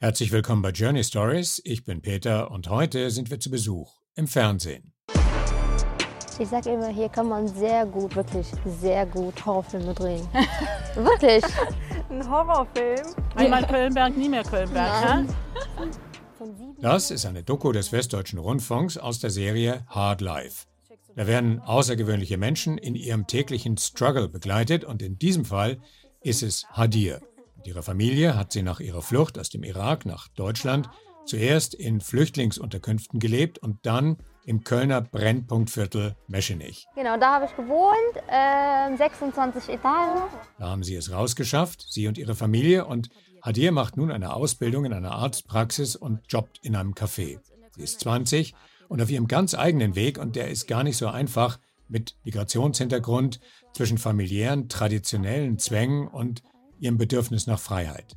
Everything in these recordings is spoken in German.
Herzlich willkommen bei Journey Stories. Ich bin Peter und heute sind wir zu Besuch im Fernsehen. Ich sage immer, hier kann man sehr gut, wirklich sehr gut Horrorfilme drehen. wirklich. Ein Horrorfilm? Niemand Kölnberg, nie mehr Kölnberg. Ne? Das ist eine Doku des Westdeutschen Rundfunks aus der Serie Hard Life. Da werden außergewöhnliche Menschen in ihrem täglichen Struggle begleitet und in diesem Fall ist es Hadir. Mit ihrer Familie hat sie nach ihrer Flucht aus dem Irak nach Deutschland zuerst in Flüchtlingsunterkünften gelebt und dann im Kölner Brennpunktviertel Meschenich. Genau, da habe ich gewohnt, äh, 26 Etagen. Da haben sie es rausgeschafft, sie und ihre Familie, und Hadir macht nun eine Ausbildung in einer Arztpraxis und jobbt in einem Café. Sie ist 20 und auf ihrem ganz eigenen Weg, und der ist gar nicht so einfach, mit Migrationshintergrund, zwischen familiären, traditionellen Zwängen und ihrem Bedürfnis nach Freiheit.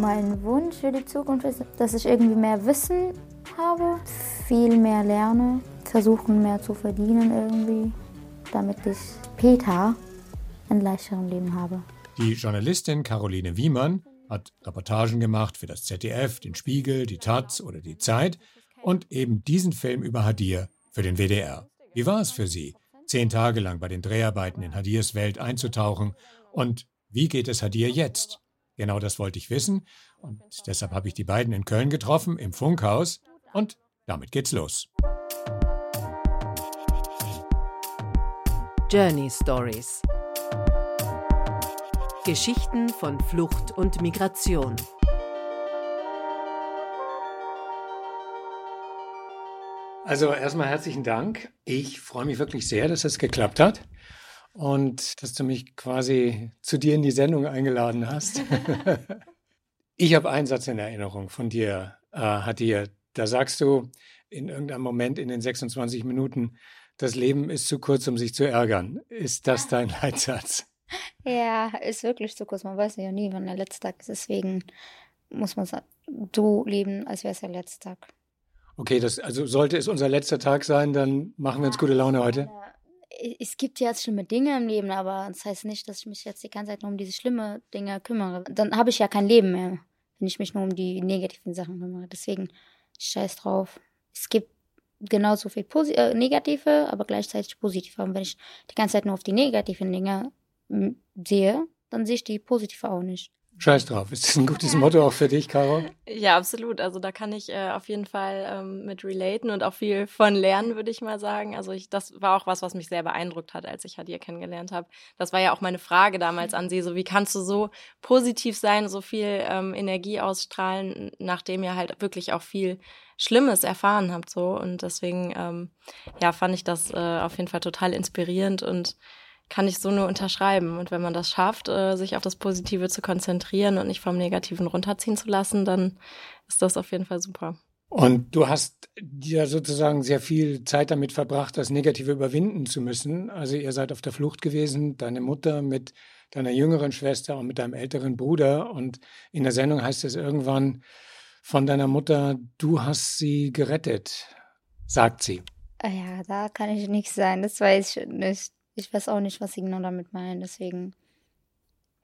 Mein Wunsch für die Zukunft ist, dass ich irgendwie mehr Wissen habe, viel mehr lerne, versuchen mehr zu verdienen irgendwie, damit ich später ein leichteres Leben habe. Die Journalistin Caroline Wiemann hat Reportagen gemacht für das ZDF, den Spiegel, die Taz oder die Zeit und eben diesen Film über Hadir für den WDR. Wie war es für Sie, zehn Tage lang bei den Dreharbeiten in Hadirs Welt einzutauchen und wie geht es Hadir jetzt? Genau das wollte ich wissen und deshalb habe ich die beiden in Köln getroffen, im Funkhaus und damit geht's los. Journey Stories Geschichten von Flucht und Migration. Also erstmal herzlichen Dank. Ich freue mich wirklich sehr, dass es geklappt hat und dass du mich quasi zu dir in die Sendung eingeladen hast. ich habe einen Satz in Erinnerung von dir, äh, Hadir. Da sagst du in irgendeinem Moment in den 26 Minuten, das Leben ist zu kurz, um sich zu ärgern. Ist das dein Leitsatz? Ja, ist wirklich zu kurz. Man weiß ja nie, wann der letzte Tag ist. Deswegen muss man so leben, als wäre es der letzte Tag. Okay, das, also sollte es unser letzter Tag sein, dann machen wir uns gute Laune heute. Ja es gibt jetzt schlimme Dinge im Leben, aber das heißt nicht, dass ich mich jetzt die ganze Zeit nur um diese schlimmen Dinge kümmere. Dann habe ich ja kein Leben mehr, wenn ich mich nur um die negativen Sachen kümmere. Deswegen scheiß drauf. Es gibt genauso viel Posi äh, negative, aber gleichzeitig positive. Und wenn ich die ganze Zeit nur auf die negativen Dinge sehe, dann sehe ich die positive auch nicht. Scheiß drauf. Ist das ein gutes Motto auch für dich, Caro? Ja, absolut. Also da kann ich äh, auf jeden Fall ähm, mit relaten und auch viel von lernen, würde ich mal sagen. Also ich, das war auch was, was mich sehr beeindruckt hat, als ich Hadir kennengelernt habe. Das war ja auch meine Frage damals an sie. So, wie kannst du so positiv sein, so viel ähm, Energie ausstrahlen, nachdem ihr halt wirklich auch viel Schlimmes erfahren habt, so. Und deswegen, ähm, ja, fand ich das äh, auf jeden Fall total inspirierend und kann ich so nur unterschreiben. Und wenn man das schafft, äh, sich auf das Positive zu konzentrieren und nicht vom Negativen runterziehen zu lassen, dann ist das auf jeden Fall super. Und du hast ja sozusagen sehr viel Zeit damit verbracht, das Negative überwinden zu müssen. Also ihr seid auf der Flucht gewesen, deine Mutter mit deiner jüngeren Schwester und mit deinem älteren Bruder. Und in der Sendung heißt es irgendwann von deiner Mutter, du hast sie gerettet, sagt sie. Ah ja, da kann ich nicht sein, das weiß ich nicht. Ich weiß auch nicht, was sie genau damit meinen. Deswegen,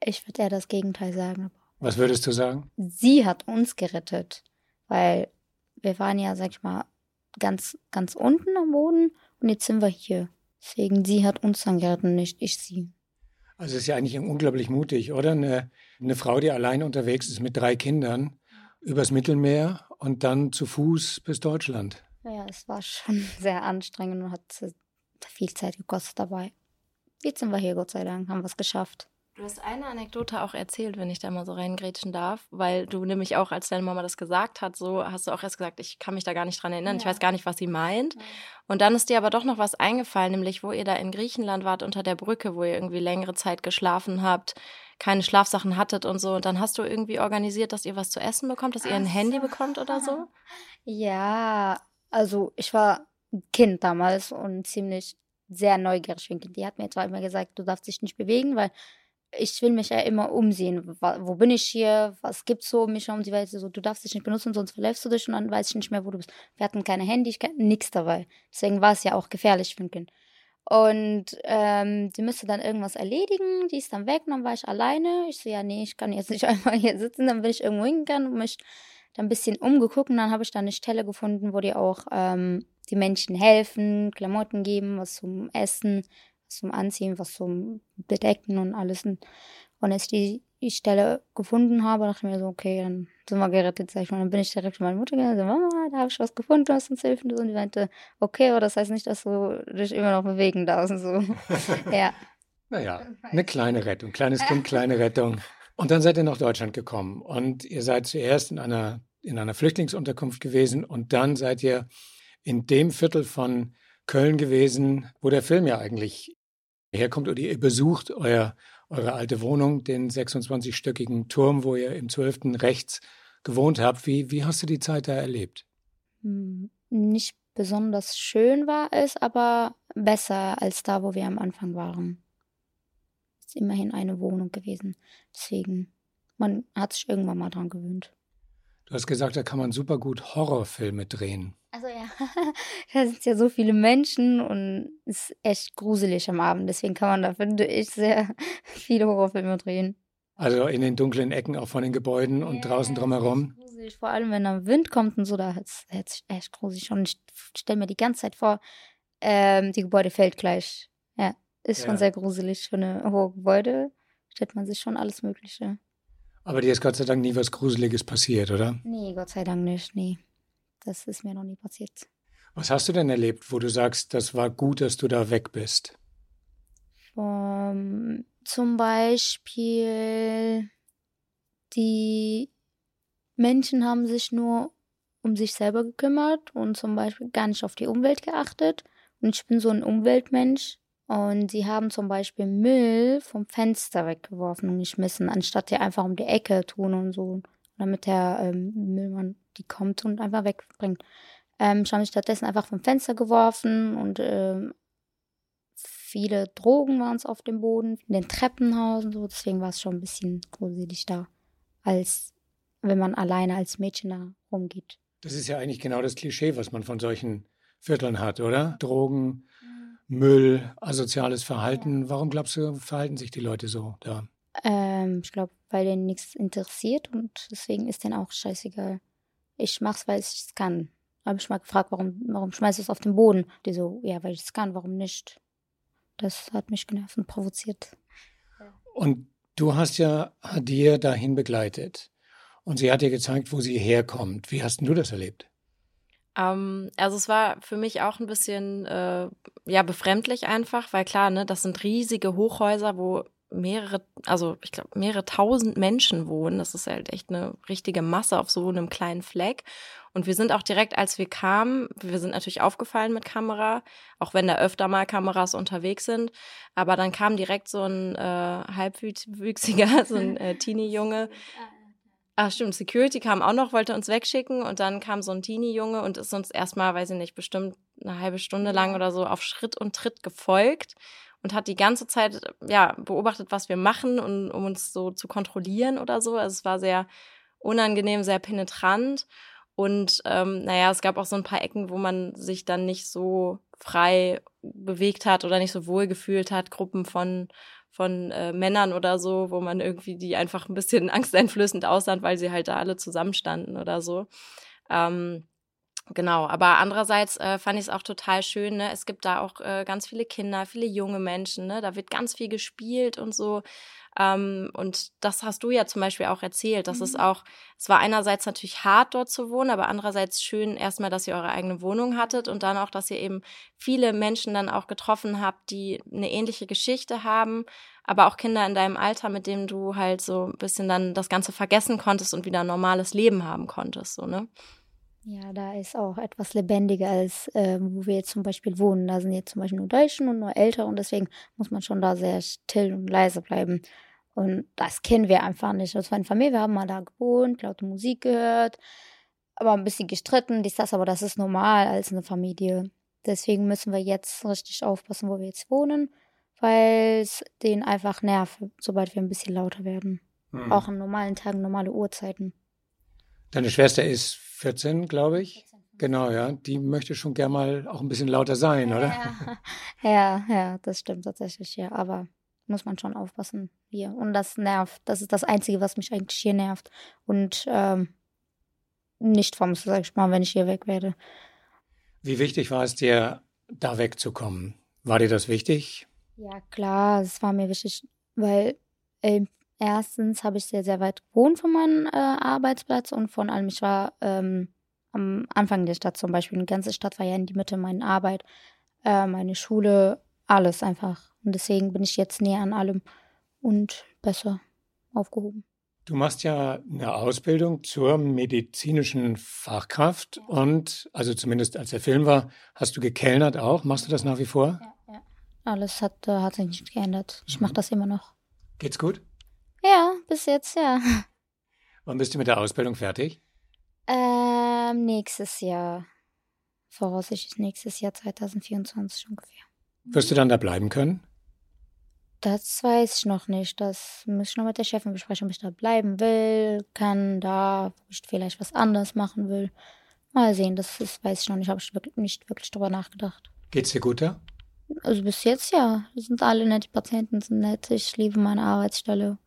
ich würde eher das Gegenteil sagen. Was würdest du sagen? Sie hat uns gerettet, weil wir waren ja, sag ich mal, ganz, ganz unten am Boden und jetzt sind wir hier. Deswegen, sie hat uns dann gerettet, nicht ich sie. Also es ist ja eigentlich unglaublich mutig, oder? Eine, eine Frau, die allein unterwegs ist mit drei Kindern übers Mittelmeer und dann zu Fuß bis Deutschland. Ja, es war schon sehr anstrengend und hat viel Zeit gekostet dabei. Jetzt sind wir hier, Gott sei Dank, haben wir es geschafft. Du hast eine Anekdote auch erzählt, wenn ich da mal so reingrätschen darf, weil du nämlich auch, als deine Mama das gesagt hat, so hast du auch erst gesagt, ich kann mich da gar nicht dran erinnern, ja. ich weiß gar nicht, was sie meint. Ja. Und dann ist dir aber doch noch was eingefallen, nämlich wo ihr da in Griechenland wart unter der Brücke, wo ihr irgendwie längere Zeit geschlafen habt, keine Schlafsachen hattet und so. Und dann hast du irgendwie organisiert, dass ihr was zu essen bekommt, dass ihr ein Handy bekommt oder so? Ja, also ich war Kind damals und ziemlich sehr neugierig bin. Die hat mir zwar immer gesagt, du darfst dich nicht bewegen, weil ich will mich ja immer umsehen. Wo bin ich hier? Was gibt's so um mich herum? Sie weiß so, du darfst dich nicht benutzen, sonst verläufst du dich und dann weiß ich nicht mehr, wo du bist. Wir hatten keine Handy, nichts dabei. Deswegen war es ja auch gefährlich für ein Kind. Und ähm, sie müsste dann irgendwas erledigen, die ist dann weg, und dann war ich alleine. Ich so, ja, nee, ich kann jetzt nicht einfach hier sitzen, dann will ich irgendwo hingehen und mich dann ein bisschen umgeguckt und dann habe ich da eine Stelle gefunden, wo die auch ähm, die Menschen helfen, Klamotten geben, was zum Essen, was zum Anziehen, was zum Bedecken und alles. Und als ich die, die Stelle gefunden habe, dachte ich mir so, okay, dann sind wir gerettet, sag ich mal. Dann bin ich direkt zu meiner Mutter gegangen, so, Mama, da habe ich was gefunden, du hast uns helfen. Und die meinte, okay, aber das heißt nicht, dass du dich immer noch bewegen darfst und so. ja. Naja, eine kleine Rettung, kleines Kind, kleine Rettung. Und dann seid ihr nach Deutschland gekommen und ihr seid zuerst in einer, in einer Flüchtlingsunterkunft gewesen und dann seid ihr in dem Viertel von Köln gewesen, wo der Film ja eigentlich herkommt oder ihr besucht euer, eure alte Wohnung, den 26-stöckigen Turm, wo ihr im 12. rechts gewohnt habt. Wie, wie hast du die Zeit da erlebt? Hm, nicht besonders schön war es, aber besser als da, wo wir am Anfang waren ist immerhin eine Wohnung gewesen. Deswegen, man hat sich irgendwann mal dran gewöhnt. Du hast gesagt, da kann man super gut Horrorfilme drehen. Ja, da sind ja so viele Menschen und es ist echt gruselig am Abend. Deswegen kann man da, finde ich, sehr viele Horrorfilme drehen. Also in den dunklen Ecken auch von den Gebäuden und ja, draußen drumherum. Gruselig, vor allem wenn da Wind kommt und so, da ist es echt gruselig. Und ich stelle mir die ganze Zeit vor, ähm, die Gebäude fällt gleich. Ja. Ist ja. schon sehr gruselig für eine hohe Gebäude. Stellt man sich schon alles Mögliche. Aber dir ist Gott sei Dank nie was Gruseliges passiert, oder? Nee, Gott sei Dank nicht. Nee. Das ist mir noch nie passiert. Was hast du denn erlebt, wo du sagst, das war gut, dass du da weg bist? Um, zum Beispiel, die Menschen haben sich nur um sich selber gekümmert und zum Beispiel gar nicht auf die Umwelt geachtet. Und ich bin so ein Umweltmensch. Und sie haben zum Beispiel Müll vom Fenster weggeworfen und geschmissen, anstatt die einfach um die Ecke tun und so, damit der ähm, Müllmann die kommt und einfach wegbringt. Ähm, ich habe stattdessen einfach vom Fenster geworfen und ähm, viele Drogen waren es auf dem Boden, in den Treppenhausen so. Deswegen war es schon ein bisschen gruselig da, als wenn man alleine als Mädchen da rumgeht. Das ist ja eigentlich genau das Klischee, was man von solchen Vierteln hat, oder? Drogen, Müll, asoziales Verhalten. Warum glaubst du, verhalten sich die Leute so da? Ähm, ich glaube, weil denen nichts interessiert und deswegen ist denen auch scheißegal. Ich mach's, weil ich es kann. Habe ich mal gefragt, warum, warum schmeißt du es auf den Boden? Die so, ja, weil ich es kann, warum nicht? Das hat mich genervt und provoziert. Und du hast ja Hadir dahin begleitet. Und sie hat dir gezeigt, wo sie herkommt. Wie hast du das erlebt? Ähm, also es war für mich auch ein bisschen äh, ja befremdlich einfach, weil klar, ne, das sind riesige Hochhäuser, wo mehrere, also ich glaube mehrere tausend Menschen wohnen. Das ist halt echt eine richtige Masse auf so einem kleinen Fleck. Und wir sind auch direkt, als wir kamen, wir sind natürlich aufgefallen mit Kamera, auch wenn da öfter mal Kameras unterwegs sind. Aber dann kam direkt so ein äh, halbwüchsiger, so ein äh, Teenie-Junge Ach stimmt, Security kam auch noch, wollte uns wegschicken und dann kam so ein Teenie-Junge und ist uns erstmal, weiß ich nicht, bestimmt eine halbe Stunde lang oder so auf Schritt und Tritt gefolgt und hat die ganze Zeit ja beobachtet, was wir machen und um uns so zu kontrollieren oder so. Also es war sehr unangenehm, sehr penetrant und ähm, naja, es gab auch so ein paar Ecken, wo man sich dann nicht so frei bewegt hat oder nicht so wohl gefühlt hat. Gruppen von von äh, Männern oder so, wo man irgendwie die einfach ein bisschen angsteinflößend aussahen, weil sie halt da alle zusammenstanden oder so. Ähm, Genau, aber andererseits äh, fand ich es auch total schön. Ne? Es gibt da auch äh, ganz viele Kinder, viele junge Menschen. Ne? Da wird ganz viel gespielt und so. Ähm, und das hast du ja zum Beispiel auch erzählt. Das mhm. ist auch, es war einerseits natürlich hart, dort zu wohnen, aber andererseits schön erstmal, dass ihr eure eigene Wohnung hattet und dann auch, dass ihr eben viele Menschen dann auch getroffen habt, die eine ähnliche Geschichte haben, aber auch Kinder in deinem Alter, mit denen du halt so ein bisschen dann das Ganze vergessen konntest und wieder ein normales Leben haben konntest, so, ne? Ja, da ist auch etwas lebendiger als äh, wo wir jetzt zum Beispiel wohnen. Da sind jetzt zum Beispiel nur Deutschen und nur Ältere und deswegen muss man schon da sehr still und leise bleiben. Und das kennen wir einfach nicht. Das war eine Familie, wir haben mal da gewohnt, laute Musik gehört, aber ein bisschen gestritten, dies, das, aber das ist normal als eine Familie. Deswegen müssen wir jetzt richtig aufpassen, wo wir jetzt wohnen, weil es denen einfach nervt, sobald wir ein bisschen lauter werden. Hm. Auch an normalen Tagen, normale Uhrzeiten. Deine Schwester ist 14, glaube ich. Genau, ja. Die möchte schon gern mal auch ein bisschen lauter sein, oder? Ja, ja, ja, das stimmt tatsächlich, ja. Aber muss man schon aufpassen hier. Und das nervt. Das ist das Einzige, was mich eigentlich hier nervt. Und ähm, nicht vermisse, sag ich mal, wenn ich hier weg werde. Wie wichtig war es dir, da wegzukommen? War dir das wichtig? Ja, klar, es war mir wichtig, weil äh, erstens habe ich sehr, sehr weit gewohnt von meinem äh, Arbeitsplatz und von allem, ich war ähm, am Anfang der Stadt zum Beispiel, die ganze Stadt war ja in die Mitte, meine Arbeit, äh, meine Schule, alles einfach. Und deswegen bin ich jetzt näher an allem und besser aufgehoben. Du machst ja eine Ausbildung zur medizinischen Fachkraft und, also zumindest als der Film war, hast du gekellnert auch. Machst du das nach wie vor? Ja, ja. Alles hat, äh, hat sich nicht geändert. Ich mache das immer noch. Geht's gut? Ja, bis jetzt, ja. Wann bist du mit der Ausbildung fertig? Ähm, nächstes Jahr. Voraussichtlich nächstes Jahr 2024 ungefähr. Wirst du dann da bleiben können? Das weiß ich noch nicht. Das muss ich noch mit der Chefin besprechen, ob ich da bleiben will, kann da, ob ich vielleicht was anderes machen will. Mal sehen, das ist, weiß ich noch nicht. Habe ich wirklich, nicht wirklich drüber nachgedacht. Geht's dir gut da? Also bis jetzt ja. Sind alle nett, die Patienten sind nett. Ich liebe meine Arbeitsstelle.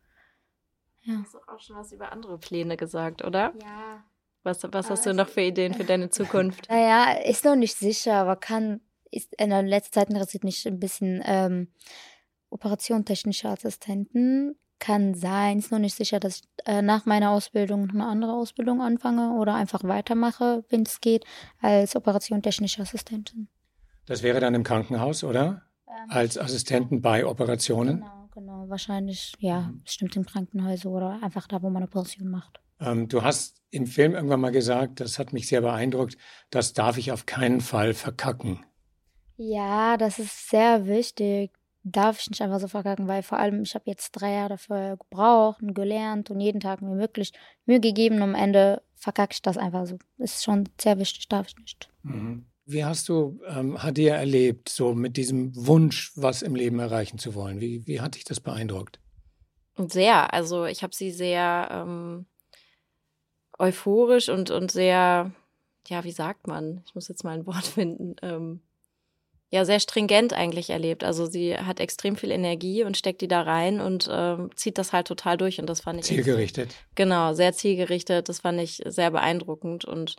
Ja. Hast du auch schon was über andere Pläne gesagt, oder? Ja. Was, was hast du noch für Ideen für deine Zukunft? Naja, ist noch nicht sicher, aber kann, ist in der letzten Zeit interessiert mich ein bisschen ähm, operationstechnische Assistenten. Kann sein, ist noch nicht sicher, dass ich äh, nach meiner Ausbildung eine andere Ausbildung anfange oder einfach weitermache, wenn es geht, als operationstechnische Assistentin. Das wäre dann im Krankenhaus, oder? Ähm, Als Assistenten bei Operationen? Genau, genau. Wahrscheinlich, ja, bestimmt im Krankenhaus oder einfach da, wo man eine Operation macht. Ähm, du hast im Film irgendwann mal gesagt, das hat mich sehr beeindruckt, das darf ich auf keinen Fall verkacken. Ja, das ist sehr wichtig. Darf ich nicht einfach so verkacken, weil vor allem ich habe jetzt drei Jahre dafür gebraucht und gelernt und jeden Tag mir wirklich Mühe gegeben. Und am Ende verkacke ich das einfach so. Ist schon sehr wichtig, darf ich nicht. Mhm. Wie hast du ähm, Hadia erlebt, so mit diesem Wunsch, was im Leben erreichen zu wollen? Wie, wie hat dich das beeindruckt? Sehr. Also ich habe sie sehr ähm, euphorisch und, und sehr, ja, wie sagt man? Ich muss jetzt mal ein Wort finden. Ähm, ja, sehr stringent eigentlich erlebt. Also sie hat extrem viel Energie und steckt die da rein und ähm, zieht das halt total durch. Und das fand ich. Zielgerichtet. Genau, sehr zielgerichtet. Das fand ich sehr beeindruckend. Und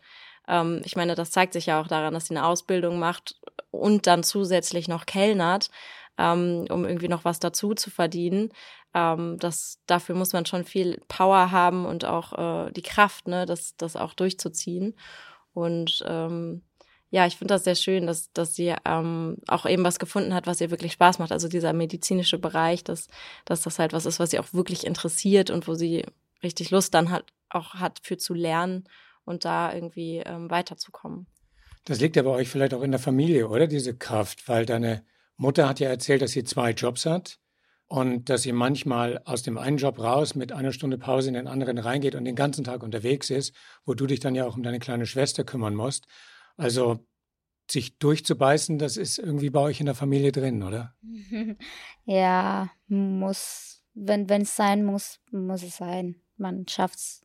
ähm, ich meine, das zeigt sich ja auch daran, dass sie eine Ausbildung macht und dann zusätzlich noch kellnert, ähm, um irgendwie noch was dazu zu verdienen. Ähm, das, dafür muss man schon viel Power haben und auch äh, die Kraft, ne, das, das auch durchzuziehen. Und ähm, ja, ich finde das sehr schön, dass, dass sie ähm, auch eben was gefunden hat, was ihr wirklich Spaß macht. Also dieser medizinische Bereich, dass, dass das halt was ist, was sie auch wirklich interessiert und wo sie richtig Lust dann hat, auch hat für zu lernen und da irgendwie ähm, weiterzukommen. Das liegt ja bei euch vielleicht auch in der Familie, oder? Diese Kraft, weil deine Mutter hat ja erzählt, dass sie zwei Jobs hat und dass sie manchmal aus dem einen Job raus mit einer Stunde Pause in den anderen reingeht und den ganzen Tag unterwegs ist, wo du dich dann ja auch um deine kleine Schwester kümmern musst. Also sich durchzubeißen, das ist irgendwie bei euch in der Familie drin, oder? ja, muss, wenn es sein muss, muss es sein. Man schafft's.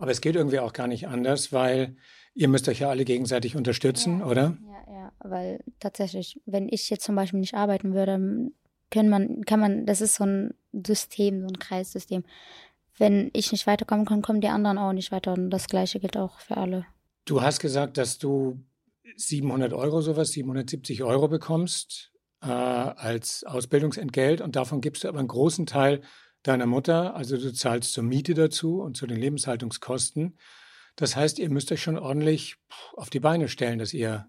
Aber es geht irgendwie auch gar nicht anders, weil ihr müsst euch ja alle gegenseitig unterstützen, ja, oder? Ja, ja, weil tatsächlich, wenn ich jetzt zum Beispiel nicht arbeiten würde, können man, kann man, das ist so ein System, so ein Kreissystem. Wenn ich nicht weiterkommen kann, kommen die anderen auch nicht weiter. Und das Gleiche gilt auch für alle. Du hast gesagt, dass du 700 Euro, sowas, 770 Euro bekommst äh, als Ausbildungsentgelt und davon gibst du aber einen großen Teil deiner Mutter, also du zahlst zur Miete dazu und zu den Lebenshaltungskosten. Das heißt, ihr müsst euch schon ordentlich auf die Beine stellen, dass ihr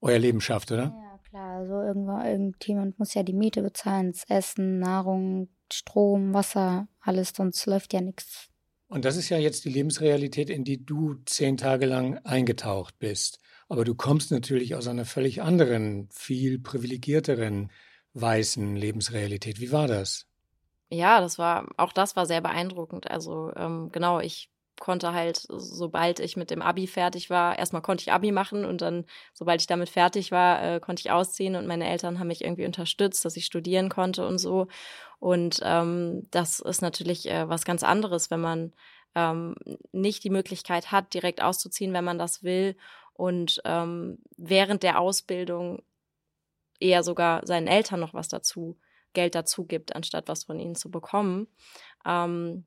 euer Leben schafft, oder? Ja, klar. Also irgendwo, irgendjemand muss ja die Miete bezahlen, das Essen, Nahrung, Strom, Wasser, alles, sonst läuft ja nichts. Und das ist ja jetzt die Lebensrealität, in die du zehn Tage lang eingetaucht bist. Aber du kommst natürlich aus einer völlig anderen, viel privilegierteren, weißen Lebensrealität. Wie war das? Ja, das war, auch das war sehr beeindruckend. Also ähm, genau, ich konnte halt, sobald ich mit dem Abi fertig war, erstmal konnte ich Abi machen und dann, sobald ich damit fertig war, äh, konnte ich ausziehen und meine Eltern haben mich irgendwie unterstützt, dass ich studieren konnte und so. Und ähm, das ist natürlich äh, was ganz anderes, wenn man ähm, nicht die Möglichkeit hat, direkt auszuziehen, wenn man das will und ähm, während der Ausbildung eher sogar seinen Eltern noch was dazu, Geld dazu gibt, anstatt was von ihnen zu bekommen. Ähm,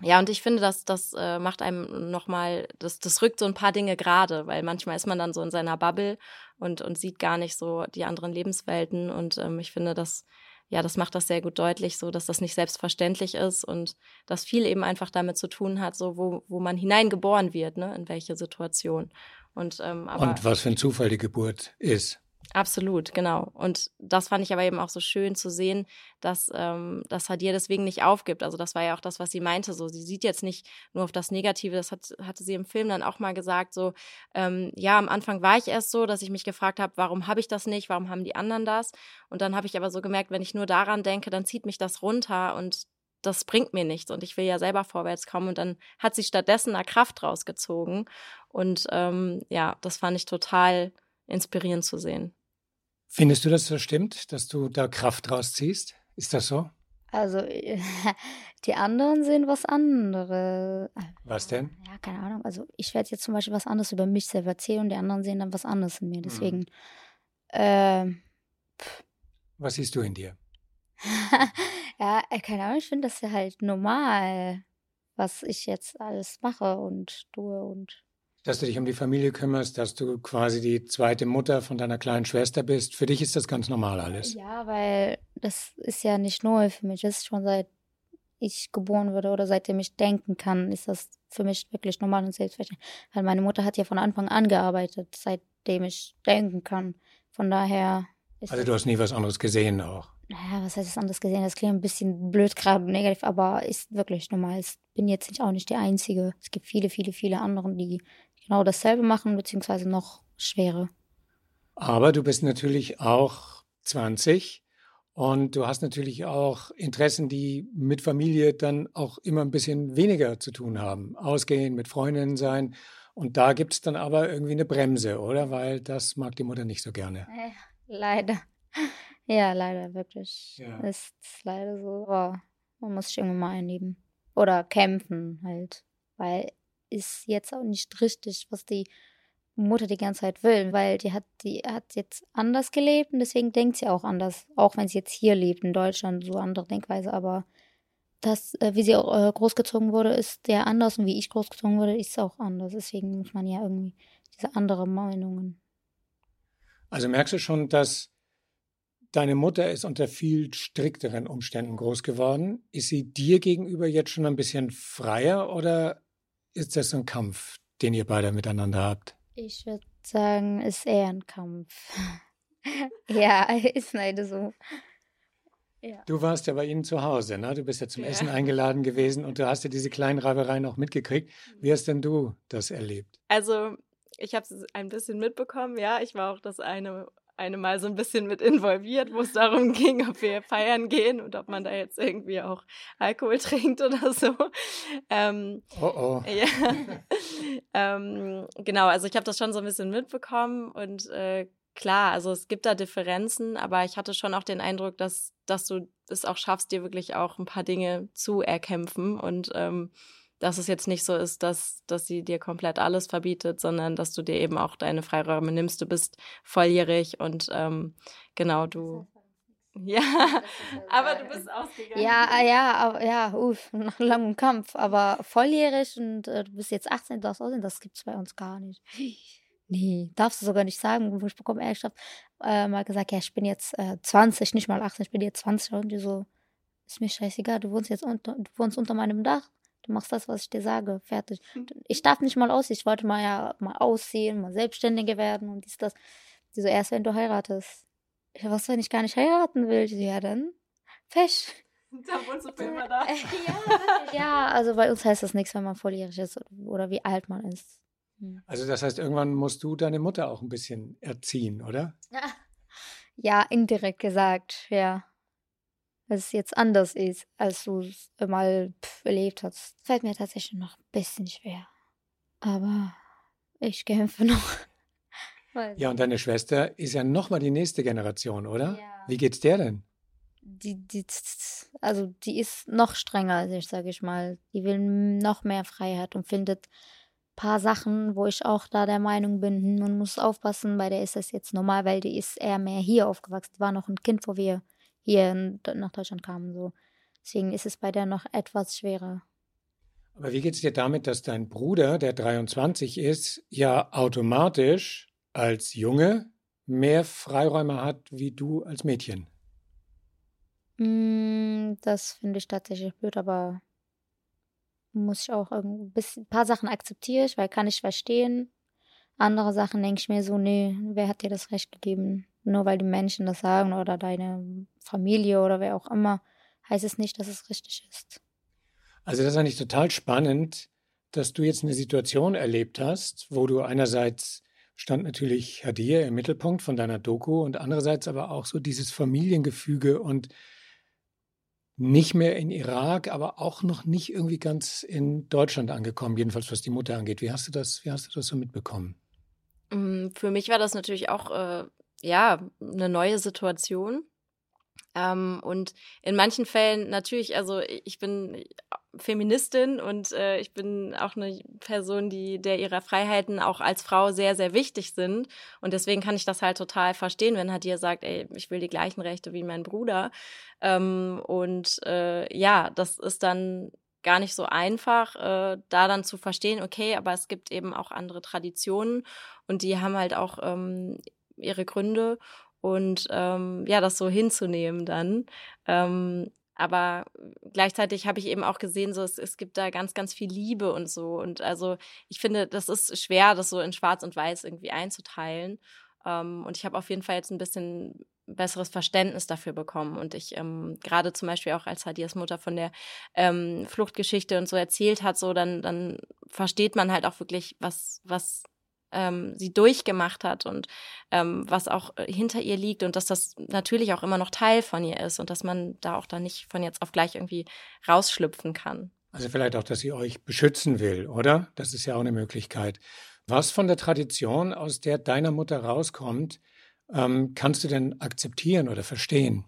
ja, und ich finde, dass das äh, macht einem nochmal, das, das rückt so ein paar Dinge gerade, weil manchmal ist man dann so in seiner Bubble und, und sieht gar nicht so die anderen Lebenswelten. Und ähm, ich finde, dass, ja, das macht das sehr gut deutlich, so dass das nicht selbstverständlich ist und dass viel eben einfach damit zu tun hat, so wo, wo man hineingeboren wird, ne, in welche Situation. Und, ähm, aber, und was für ein Zufall die Geburt ist. Absolut, genau. Und das fand ich aber eben auch so schön zu sehen, dass, ähm, dass Hadir deswegen nicht aufgibt. Also das war ja auch das, was sie meinte. So, sie sieht jetzt nicht nur auf das Negative. Das hat, hatte sie im Film dann auch mal gesagt. So, ähm, ja, am Anfang war ich erst so, dass ich mich gefragt habe, warum habe ich das nicht? Warum haben die anderen das? Und dann habe ich aber so gemerkt, wenn ich nur daran denke, dann zieht mich das runter und das bringt mir nichts und ich will ja selber vorwärts kommen. Und dann hat sie stattdessen da Kraft rausgezogen. Und ähm, ja, das fand ich total inspirierend zu sehen. Findest du, dass das stimmt, dass du da Kraft rausziehst? Ist das so? Also, die anderen sehen was anderes. Was denn? Ja, keine Ahnung. Also, ich werde jetzt zum Beispiel was anderes über mich selber erzählen und die anderen sehen dann was anderes in mir. Deswegen. Hm. Äh, was siehst du in dir? ja, äh, keine Ahnung. Ich finde das ja halt normal, was ich jetzt alles mache und tue und dass du dich um die Familie kümmerst, dass du quasi die zweite Mutter von deiner kleinen Schwester bist. Für dich ist das ganz normal alles. Ja, weil das ist ja nicht neu für mich. Das ist schon seit ich geboren wurde oder seitdem ich denken kann, ist das für mich wirklich normal und selbstverständlich. Weil meine Mutter hat ja von Anfang an gearbeitet, seitdem ich denken kann. Von daher. also du hast nie was anderes gesehen auch. Naja, was heißt das anderes gesehen? Das klingt ein bisschen blöd gerade und negativ, aber ist wirklich normal. Ich bin jetzt nicht, auch nicht die Einzige. Es gibt viele, viele, viele andere, die genau dasselbe machen, beziehungsweise noch schwerer. Aber du bist natürlich auch 20 und du hast natürlich auch Interessen, die mit Familie dann auch immer ein bisschen weniger zu tun haben. Ausgehen, mit Freundinnen sein. Und da gibt es dann aber irgendwie eine Bremse, oder? Weil das mag die Mutter nicht so gerne. Ja, leider. Ja, leider, wirklich. Ja. Ist leider so. Aber man muss sich irgendwann mal einleben. Oder kämpfen halt. Weil ist jetzt auch nicht richtig, was die Mutter die ganze Zeit will, weil die hat, die hat jetzt anders gelebt und deswegen denkt sie auch anders, auch wenn sie jetzt hier lebt in Deutschland, so andere Denkweise, aber das, äh, wie sie auch äh, großgezogen wurde, ist der anders und wie ich großgezogen wurde, ist auch anders. Deswegen muss man ja irgendwie diese andere Meinungen. Also merkst du schon, dass deine Mutter ist unter viel strikteren Umständen groß geworden. Ist sie dir gegenüber jetzt schon ein bisschen freier oder ist das ein Kampf, den ihr beide miteinander habt? Ich würde sagen, ist eher ein Kampf. ja, ist leider so. Ja. Du warst ja bei Ihnen zu Hause, ne? Du bist ja zum ja. Essen eingeladen gewesen und du hast ja diese kleinen Reibereien auch mitgekriegt. Wie hast denn du das erlebt? Also, ich habe es ein bisschen mitbekommen, ja. Ich war auch das eine eine mal so ein bisschen mit involviert, wo es darum ging, ob wir feiern gehen und ob man da jetzt irgendwie auch Alkohol trinkt oder so. Ähm, oh oh. Ja. ähm, genau, also ich habe das schon so ein bisschen mitbekommen und äh, klar, also es gibt da Differenzen, aber ich hatte schon auch den Eindruck, dass, dass du es auch schaffst, dir wirklich auch ein paar Dinge zu erkämpfen und ähm, dass es jetzt nicht so ist, dass, dass sie dir komplett alles verbietet, sondern dass du dir eben auch deine Freiräume nimmst. Du bist volljährig und ähm, genau, du. Ja, aber du bist ausgegangen. Ja, ja, ja, uff, nach langem Kampf. Aber volljährig und äh, du bist jetzt 18, darfst aussehen, das gibt es bei uns gar nicht. Nee, darfst du sogar nicht sagen. Ich bekomme ehrlich äh, mal gesagt, ja, ich bin jetzt äh, 20, nicht mal 18, ich bin jetzt 20. Und die so, ist mir scheißegal, du wohnst jetzt unter, du wohnst unter meinem Dach. Du machst das, was ich dir sage. Fertig. Hm. Ich darf nicht mal aussehen. Ich wollte mal ja mal aussehen, mal selbstständiger werden und dies, das. Die so, erst wenn du heiratest. Ich, was, wenn ich gar nicht heiraten will? ja, dann Pech. Da wohnst du für immer da. ja, ja, also bei uns heißt das nichts, wenn man volljährig ist oder wie alt man ist. Hm. Also das heißt, irgendwann musst du deine Mutter auch ein bisschen erziehen, oder? Ja, indirekt gesagt, ja es jetzt anders ist, als du es mal erlebt hast. Fällt mir tatsächlich noch ein bisschen schwer. Aber ich kämpfe noch. ja, und deine Schwester ist ja nochmal die nächste Generation, oder? Ja. Wie geht's der denn? Die, die, also die ist noch strenger als ich, sage ich mal. Die will noch mehr Freiheit und findet ein paar Sachen, wo ich auch da der Meinung bin, hm, man muss aufpassen, bei der ist das jetzt normal, weil die ist eher mehr hier aufgewachsen. Die war noch ein Kind, wo wir hier nach Deutschland kamen. So. Deswegen ist es bei der noch etwas schwerer. Aber wie geht es dir damit, dass dein Bruder, der 23 ist, ja automatisch als Junge mehr Freiräume hat wie du als Mädchen? Mm, das finde ich tatsächlich blöd, aber muss ich auch ein paar Sachen akzeptiere ich, weil kann ich verstehen. Andere Sachen denke ich mir so, nee, wer hat dir das Recht gegeben? Nur weil die Menschen das sagen oder deine Familie oder wer auch immer, heißt es nicht, dass es richtig ist. Also das ist eigentlich total spannend, dass du jetzt eine Situation erlebt hast, wo du einerseits stand natürlich Hadir im Mittelpunkt von deiner Doku und andererseits aber auch so dieses Familiengefüge und nicht mehr in Irak, aber auch noch nicht irgendwie ganz in Deutschland angekommen, jedenfalls was die Mutter angeht. Wie hast du das, wie hast du das so mitbekommen? Mm, für mich war das natürlich auch äh, ja eine neue Situation. Ähm, und in manchen Fällen natürlich, also ich bin Feministin und äh, ich bin auch eine Person, die der ihrer Freiheiten auch als Frau sehr, sehr wichtig sind. Und deswegen kann ich das halt total verstehen, wenn Hadir sagt, ey, ich will die gleichen Rechte wie mein Bruder. Ähm, und äh, ja, das ist dann gar nicht so einfach, äh, da dann zu verstehen, okay, aber es gibt eben auch andere Traditionen und die haben halt auch ähm, ihre Gründe und ähm, ja, das so hinzunehmen dann. Ähm, aber gleichzeitig habe ich eben auch gesehen, so es, es gibt da ganz, ganz viel Liebe und so. Und also ich finde, das ist schwer, das so in Schwarz und Weiß irgendwie einzuteilen. Ähm, und ich habe auf jeden Fall jetzt ein bisschen besseres Verständnis dafür bekommen. Und ich ähm, gerade zum Beispiel auch als Hadias Mutter von der ähm, Fluchtgeschichte und so erzählt hat, so dann, dann versteht man halt auch wirklich, was, was ähm, sie durchgemacht hat und ähm, was auch äh, hinter ihr liegt und dass das natürlich auch immer noch Teil von ihr ist und dass man da auch dann nicht von jetzt auf gleich irgendwie rausschlüpfen kann. Also vielleicht auch, dass sie euch beschützen will, oder? Das ist ja auch eine Möglichkeit. Was von der Tradition, aus der deiner Mutter rauskommt, ähm, kannst du denn akzeptieren oder verstehen?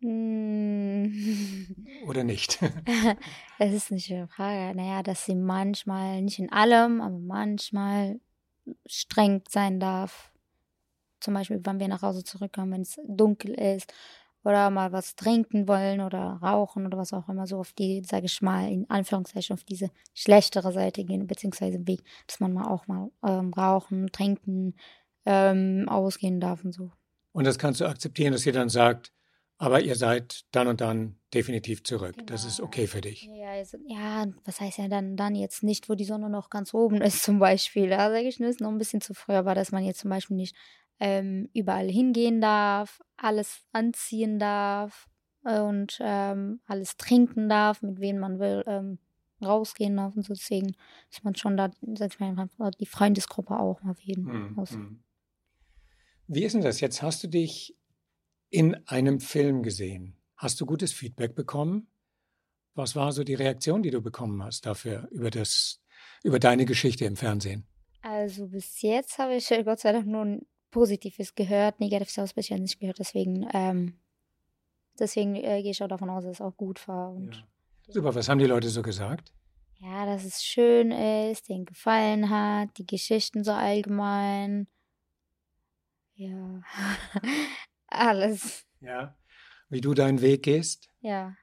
Hm. Oder nicht? Das ist nicht eine Frage. Naja, dass sie manchmal, nicht in allem, aber manchmal streng sein darf. Zum Beispiel, wenn wir nach Hause zurückkommen, wenn es dunkel ist oder mal was trinken wollen oder rauchen oder was auch immer, so auf die, sage ich mal, in Anführungszeichen auf diese schlechtere Seite gehen, beziehungsweise Weg, dass man mal auch mal ähm, rauchen, trinken, ähm, ausgehen darf und so. Und das kannst du akzeptieren, dass sie dann sagt, aber ihr seid dann und dann definitiv zurück. Genau. Das ist genau. okay für dich. Ja, also, ja, was heißt ja dann, dann jetzt nicht, wo die Sonne noch ganz oben ist zum Beispiel. Da sage ich, ist noch ein bisschen zu früh, aber dass man jetzt zum Beispiel nicht ähm, überall hingehen darf, alles anziehen darf und ähm, alles trinken darf, mit wem man will, ähm, rausgehen darf und so. Deswegen ist man schon da, sag ich mal, die Freundesgruppe auch auf jeden Fall. Mhm. Wie ist denn das? Jetzt hast du dich in einem Film gesehen. Hast du gutes Feedback bekommen? Was war so die Reaktion, die du bekommen hast dafür über das, über deine Geschichte im Fernsehen? Also bis jetzt habe ich Gott sei Dank nur Positives gehört, Negatives habe ich bisher nicht gehört. Deswegen, ähm, deswegen äh, gehe ich auch davon aus, dass es auch gut war. Ja. Super, was haben die Leute so gesagt? Ja, dass es schön ist, denen gefallen hat, die Geschichten so allgemein. Ja, alles. Ja, wie du deinen Weg gehst? Ja.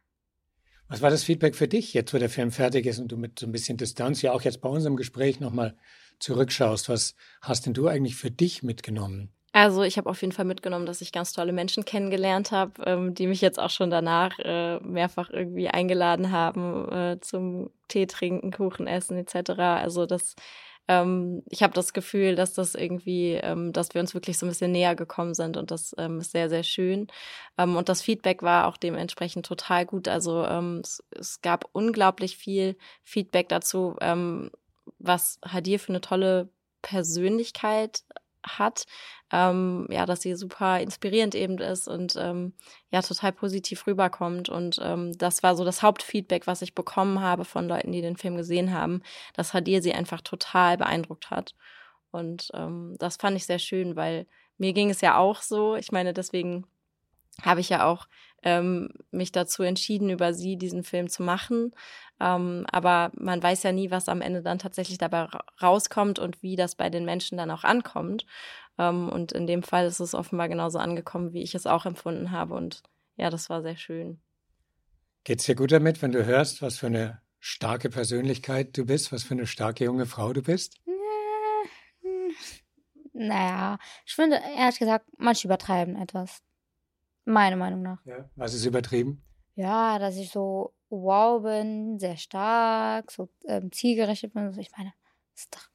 Was war das Feedback für dich jetzt, wo der Film fertig ist und du mit so ein bisschen Distanz ja auch jetzt bei unserem Gespräch nochmal zurückschaust? Was hast denn du eigentlich für dich mitgenommen? Also ich habe auf jeden Fall mitgenommen, dass ich ganz tolle Menschen kennengelernt habe, ähm, die mich jetzt auch schon danach äh, mehrfach irgendwie eingeladen haben äh, zum Tee trinken, Kuchen essen etc. Also das ähm, ich habe das Gefühl, dass das irgendwie, ähm, dass wir uns wirklich so ein bisschen näher gekommen sind und das ähm, ist sehr, sehr schön. Ähm, und das Feedback war auch dementsprechend total gut. Also ähm, es, es, gab unglaublich viel Feedback dazu, ähm, was Hadir für eine tolle Persönlichkeit hat, ähm, ja, dass sie super inspirierend eben ist und ähm, ja, total positiv rüberkommt. Und ähm, das war so das Hauptfeedback, was ich bekommen habe von Leuten, die den Film gesehen haben, dass Hadir sie einfach total beeindruckt hat. Und ähm, das fand ich sehr schön, weil mir ging es ja auch so. Ich meine, deswegen habe ich ja auch ähm, mich dazu entschieden, über sie diesen Film zu machen. Ähm, aber man weiß ja nie, was am Ende dann tatsächlich dabei rauskommt und wie das bei den Menschen dann auch ankommt. Ähm, und in dem Fall ist es offenbar genauso angekommen, wie ich es auch empfunden habe. Und ja, das war sehr schön. Geht es dir gut damit, wenn du hörst, was für eine starke Persönlichkeit du bist, was für eine starke junge Frau du bist? Naja, ich finde, ehrlich gesagt, manche übertreiben etwas. Meiner Meinung nach. Ja. Was ist übertrieben? Ja, dass ich so wow bin, sehr stark, so ähm, zielgerichtet bin. Ich meine, das ist doch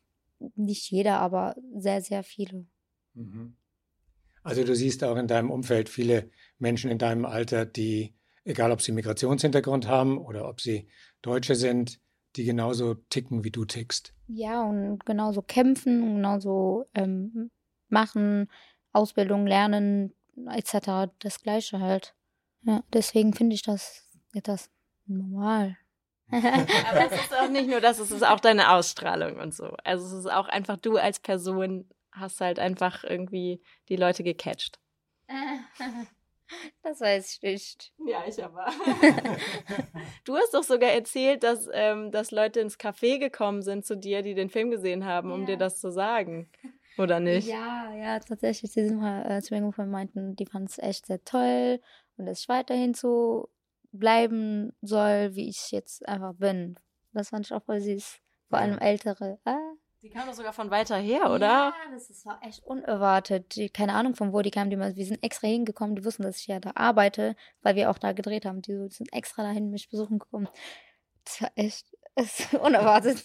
nicht jeder, aber sehr, sehr viele. Mhm. Also du siehst auch in deinem Umfeld viele Menschen in deinem Alter, die, egal ob sie Migrationshintergrund haben oder ob sie Deutsche sind, die genauso ticken, wie du tickst. Ja, und genauso kämpfen und genauso ähm, machen, Ausbildung lernen, etc. Das Gleiche halt. Ja, deswegen finde ich das etwas normal. Aber es ist auch nicht nur das, es ist auch deine Ausstrahlung und so. Also es ist auch einfach du als Person hast halt einfach irgendwie die Leute gecatcht. Das weiß ich nicht. Ja, ich aber. du hast doch sogar erzählt, dass, ähm, dass Leute ins Café gekommen sind zu dir, die den Film gesehen haben, um Ja. dir das zu sagen. Oder nicht? Ja, ja, tatsächlich. Die sind mal äh, zu mir gekommen und meinten, die fanden es echt sehr toll und dass ich weiterhin so bleiben soll, wie ich jetzt einfach bin. Das fand ich auch voll süß. Vor allem ältere. Ah, Die kam doch sogar von weiter her, oder? Ja, das ist, war echt unerwartet. Die, keine Ahnung, von wo die kamen. Die, wir sind extra hingekommen. Die wussten, dass ich ja da arbeite, weil wir auch da gedreht haben. Die, die sind extra dahin mich besuchen gekommen. Das war echt das unerwartet.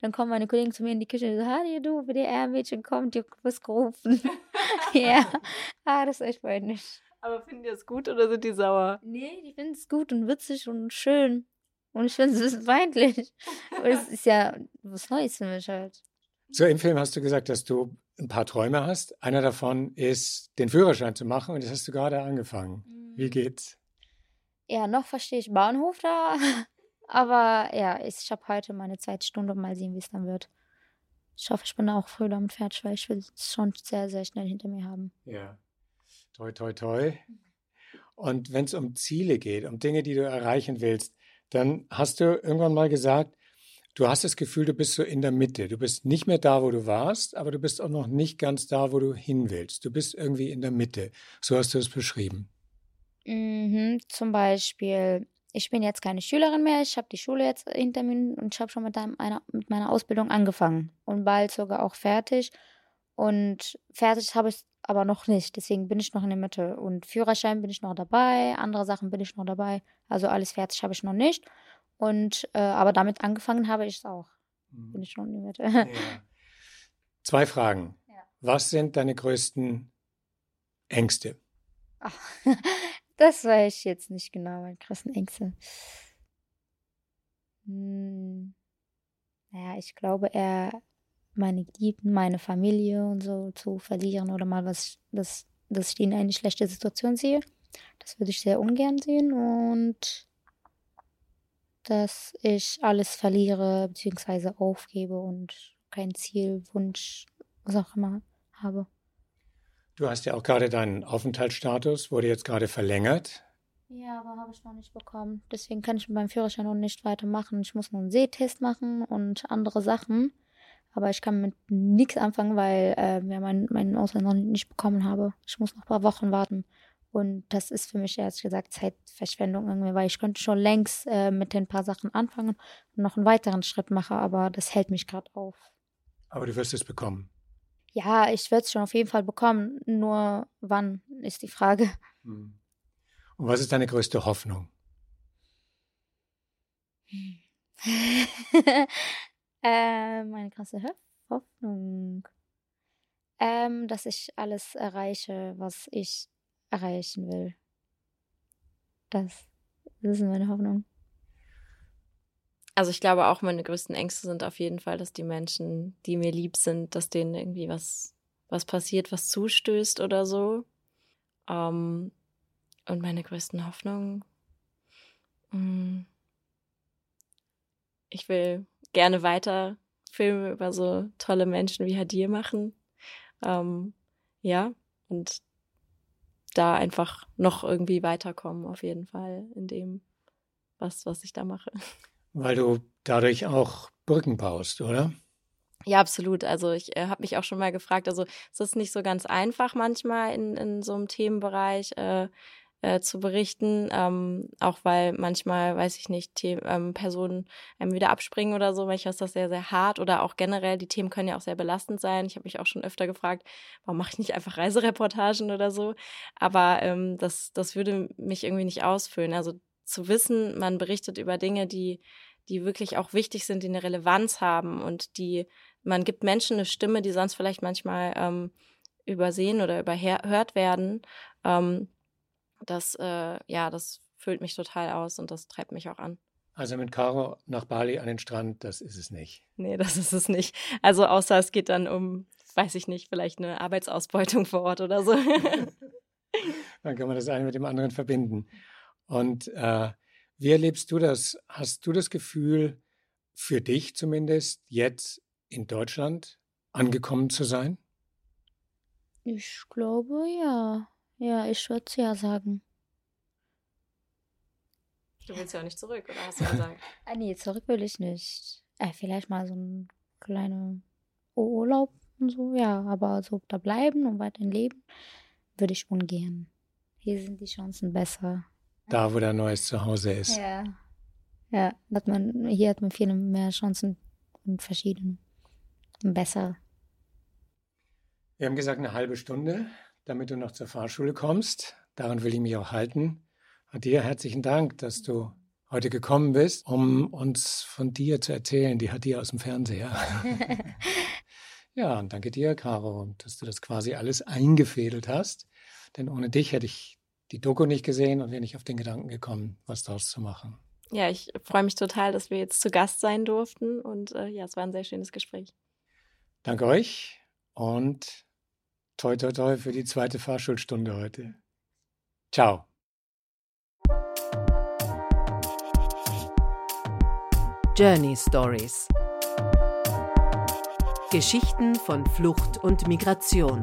Dann kommen meine Kollegen zu mir in die Küche und so, Hallo, du, WDR-Mädchen kommt, du wirst gerufen. ja, ah, das ist echt freundlich. Aber finden die das gut oder sind die sauer? Nee, die finden es gut und witzig und schön. Und ich finde es ein bisschen feindlich. Aber es ist ja was Neues für mich halt. So, im Film hast du gesagt, dass du ein paar Träume hast. Einer davon ist, den Führerschein zu machen und das hast du gerade angefangen. Wie geht's? Ja, noch verstehe ich Bahnhof da. Aber ja, ich habe heute meine zweite Stunde. Mal sehen, wie es dann wird. Ich hoffe, ich bin auch früh damit fertig, weil ich will es schon sehr, sehr schnell hinter mir haben. Ja. Toi, toi, toi. Und wenn es um Ziele geht, um Dinge, die du erreichen willst, dann hast du irgendwann mal gesagt, du hast das Gefühl, du bist so in der Mitte. Du bist nicht mehr da, wo du warst, aber du bist auch noch nicht ganz da, wo du hin willst. Du bist irgendwie in der Mitte. So hast du es beschrieben. Mhm, zum Beispiel, ich bin jetzt keine Schülerin mehr. Ich habe die Schule jetzt hinter mir und ich habe schon mit, einer, mit meiner Ausbildung angefangen. Und bald sogar auch fertig. Und fertig habe ich aber noch nicht. Deswegen bin ich noch in der Mitte. Und Führerschein bin ich noch dabei. Andere Sachen bin ich noch dabei. Also alles fertig habe ich noch nicht. Und äh, aber damit angefangen habe ich es auch. Bin ich schon in der Mitte. Ja. Zwei Fragen. Ja. Was sind deine größten Ängste? Ach, das weiß ich jetzt nicht genau, meine größten Ängste. Hm, naja, ich glaube eher meine Geliebten, meine Familie und so zu verlieren oder mal was, dass, dass ich die in eine schlechte Situation sehe. Das würde ich sehr ungern sehen und dass ich alles verliere bzw. aufgebe und kein Ziel, Wunsch, was auch immer habe. Du hast ja auch gerade deinen Aufenthaltsstatus, wurde jetzt gerade verlängert. Ja, aber habe ich noch nicht bekommen. Deswegen kann ich mit meinem Führerschein noch nicht weitermachen. Ich muss noch einen Sehtest machen und andere Sachen. Aber ich kann mit nichts anfangen, weil äh, ja, mein, meinen Ausweis noch nicht bekommen habe. Ich muss noch ein paar Wochen warten. Und das ist für mich ehrlich gesagt Zeitverschwendung irgendwie, weil ich könnte schon längst äh, mit den paar Sachen anfangen und noch einen weiteren Schritt machen, aber das hält mich gerade auf. Aber du wirst es bekommen. Ja, ich werde es schon auf jeden Fall bekommen. Nur wann ist die Frage. Hm. Und was ist deine größte Hoffnung? äh, meine Ho- Hoffnung. Ähm, dass ich alles erreiche, was ich erreichen will. Das, das ist meine Hoffnung. Also ich glaube auch, meine größten Ängste sind auf jeden Fall, dass die Menschen, die mir lieb sind, dass denen irgendwie was, was passiert, was zustößt oder so. Ähm, und meine größten Hoffnungen. mm, Ich will gerne weiter Filme über so tolle Menschen wie Hadir machen. Ähm, ja, und da einfach noch irgendwie weiterkommen, auf jeden Fall, in dem, was, was ich da mache. Weil du dadurch auch Brücken baust, oder? Ja, absolut. Also ich äh, habe mich auch schon mal gefragt, also es ist nicht so ganz einfach manchmal in, in so einem Themenbereich, äh, äh, zu berichten, ähm, auch weil manchmal, weiß ich nicht, The ähm, Personen einem wieder abspringen oder so. Manchmal ist das sehr, sehr hart oder auch generell, die Themen können ja auch sehr belastend sein. Ich habe mich auch schon öfter gefragt, warum mache ich nicht einfach Reisereportagen oder so? Aber ähm, das, das würde mich irgendwie nicht ausfüllen. Also zu wissen, man berichtet über Dinge, die, die wirklich auch wichtig sind, die eine Relevanz haben und die, man gibt Menschen eine Stimme, die sonst vielleicht manchmal ähm, übersehen oder überhört werden. Ähm, das, äh, ja, das füllt mich total aus und das treibt mich auch an. Also mit Caro nach Bali an den Strand, das ist es nicht. Nee, das ist es nicht. Also außer es geht dann um, weiß ich nicht, vielleicht eine Arbeitsausbeutung vor Ort oder so. dann kann man das eine mit dem anderen verbinden. Und äh, wie erlebst du das? Hast du das Gefühl, für dich zumindest, jetzt in Deutschland angekommen zu sein? Ich glaube ja. Ja, ich würde ja sagen. Du willst ja auch nicht zurück, oder hast du gesagt? ah, nee, zurück will ich nicht. Äh, vielleicht mal so ein kleiner Urlaub und so, ja. Aber so da bleiben und weiterhin leben, würde ich ungern. Hier sind die Chancen besser. Da, wo dein neues Zuhause ist. Ja. Ja, hat man, hier hat man viel mehr Chancen und verschiedene. Und besser. Wir haben gesagt, eine halbe Stunde damit du noch zur Fahrschule kommst. Daran will ich mich auch halten. Dir herzlichen Dank, dass du heute gekommen bist, um uns von dir zu erzählen. Die hat dir aus dem Fernseher. ja, und danke dir, Caro, dass du das quasi alles eingefädelt hast. Denn ohne dich hätte ich die Doku nicht gesehen und wäre nicht auf den Gedanken gekommen, was daraus zu machen. Ja, ich freue mich total, dass wir jetzt zu Gast sein durften. Und äh, ja, es war ein sehr schönes Gespräch. Danke euch und toi, toi, toi für die zweite Fahrschulstunde heute. Ciao. Journey Stories Geschichten von Flucht und Migration.